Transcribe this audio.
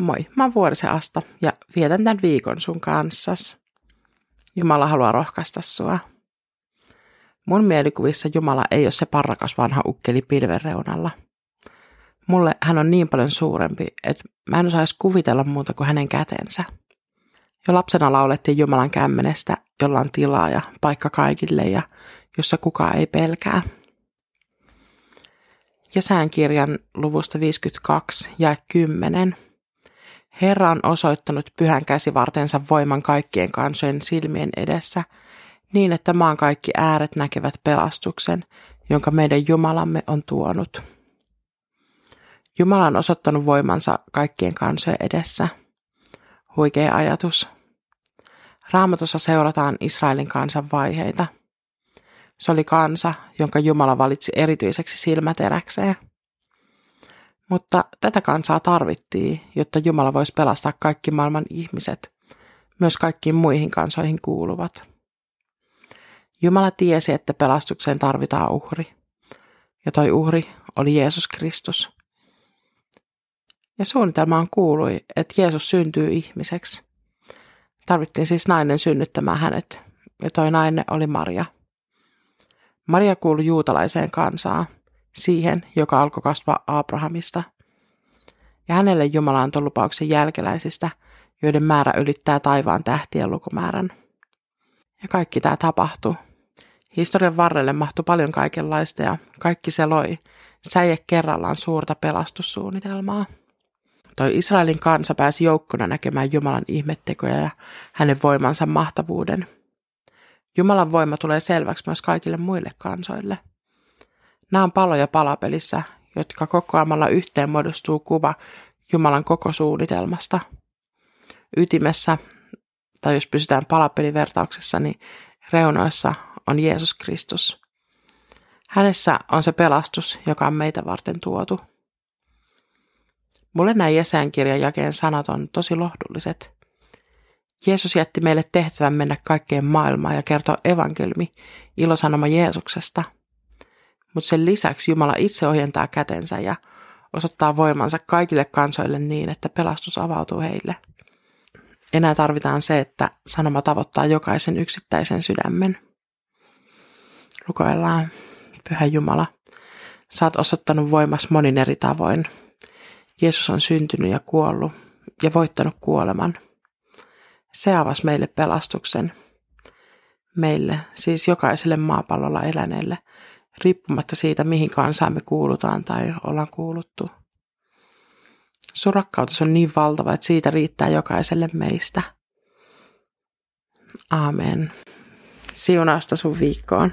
Moi, mä oon Vuorisen Asta ja vietän tämän viikon sun kanssas. Jumala haluaa rohkaista sua. Mun mielikuvissa Jumala ei ole se parrakas vanha ukkeli pilven reunalla. Mulle hän on niin paljon suurempi, että mä en osaisi kuvitella muuta kuin hänen kätensä. Jo lapsena laulettiin Jumalan kämmenestä, jolla on tilaa ja paikka kaikille ja jossa kukaan ei pelkää. Jesäänkirjan luvusta 52 ja 10. Herra on osoittanut pyhän käsivartensa voiman kaikkien kansojen silmien edessä, niin että maan kaikki ääret näkevät pelastuksen, jonka meidän Jumalamme on tuonut. Jumala on osoittanut voimansa kaikkien kansojen edessä. Huikea ajatus. Raamatussa seurataan Israelin kansan vaiheita – se oli kansa, jonka Jumala valitsi erityiseksi silmäteräkseen. Mutta tätä kansaa tarvittiin, jotta Jumala voisi pelastaa kaikki maailman ihmiset, myös kaikkiin muihin kansoihin kuuluvat. Jumala tiesi, että pelastukseen tarvitaan uhri. Ja toi uhri oli Jeesus Kristus. Ja suunnitelmaan kuului, että Jeesus syntyy ihmiseksi. Tarvittiin siis nainen synnyttämään hänet, ja toi nainen oli Maria – Maria kuului juutalaiseen kansaan, siihen, joka alkoi kasvaa Abrahamista. Ja hänelle Jumala antoi lupauksen jälkeläisistä, joiden määrä ylittää taivaan tähtien lukumäärän. Ja kaikki tämä tapahtui. Historian varrelle mahtui paljon kaikenlaista ja kaikki se loi säie kerrallaan suurta pelastussuunnitelmaa. Toi Israelin kansa pääsi joukkona näkemään Jumalan ihmettekoja ja hänen voimansa mahtavuuden – Jumalan voima tulee selväksi myös kaikille muille kansoille. Nämä on paloja palapelissä, jotka kokoamalla yhteen muodostuu kuva Jumalan koko suunnitelmasta. Ytimessä, tai jos pysytään palapelivertauksessa, niin reunoissa on Jeesus Kristus. Hänessä on se pelastus, joka on meitä varten tuotu. Mulle nämä Jesajan jakeen sanat on tosi lohdulliset. Jeesus jätti meille tehtävän mennä kaikkeen maailmaan ja kertoa evankelmi, ilosanoma Jeesuksesta. Mutta sen lisäksi Jumala itse ojentaa kätensä ja osoittaa voimansa kaikille kansoille niin, että pelastus avautuu heille. Enää tarvitaan se, että sanoma tavoittaa jokaisen yksittäisen sydämen. Rukoillaan, Pyhä Jumala, oot osoittanut voimas monin eri tavoin. Jeesus on syntynyt ja kuollut ja voittanut kuoleman – se avasi meille pelastuksen. Meille, siis jokaiselle maapallolla eläneelle, riippumatta siitä, mihin kansaan me kuulutaan tai ollaan kuuluttu. Sun rakkautus on niin valtava, että siitä riittää jokaiselle meistä. Aamen. Siunausta sun viikkoon.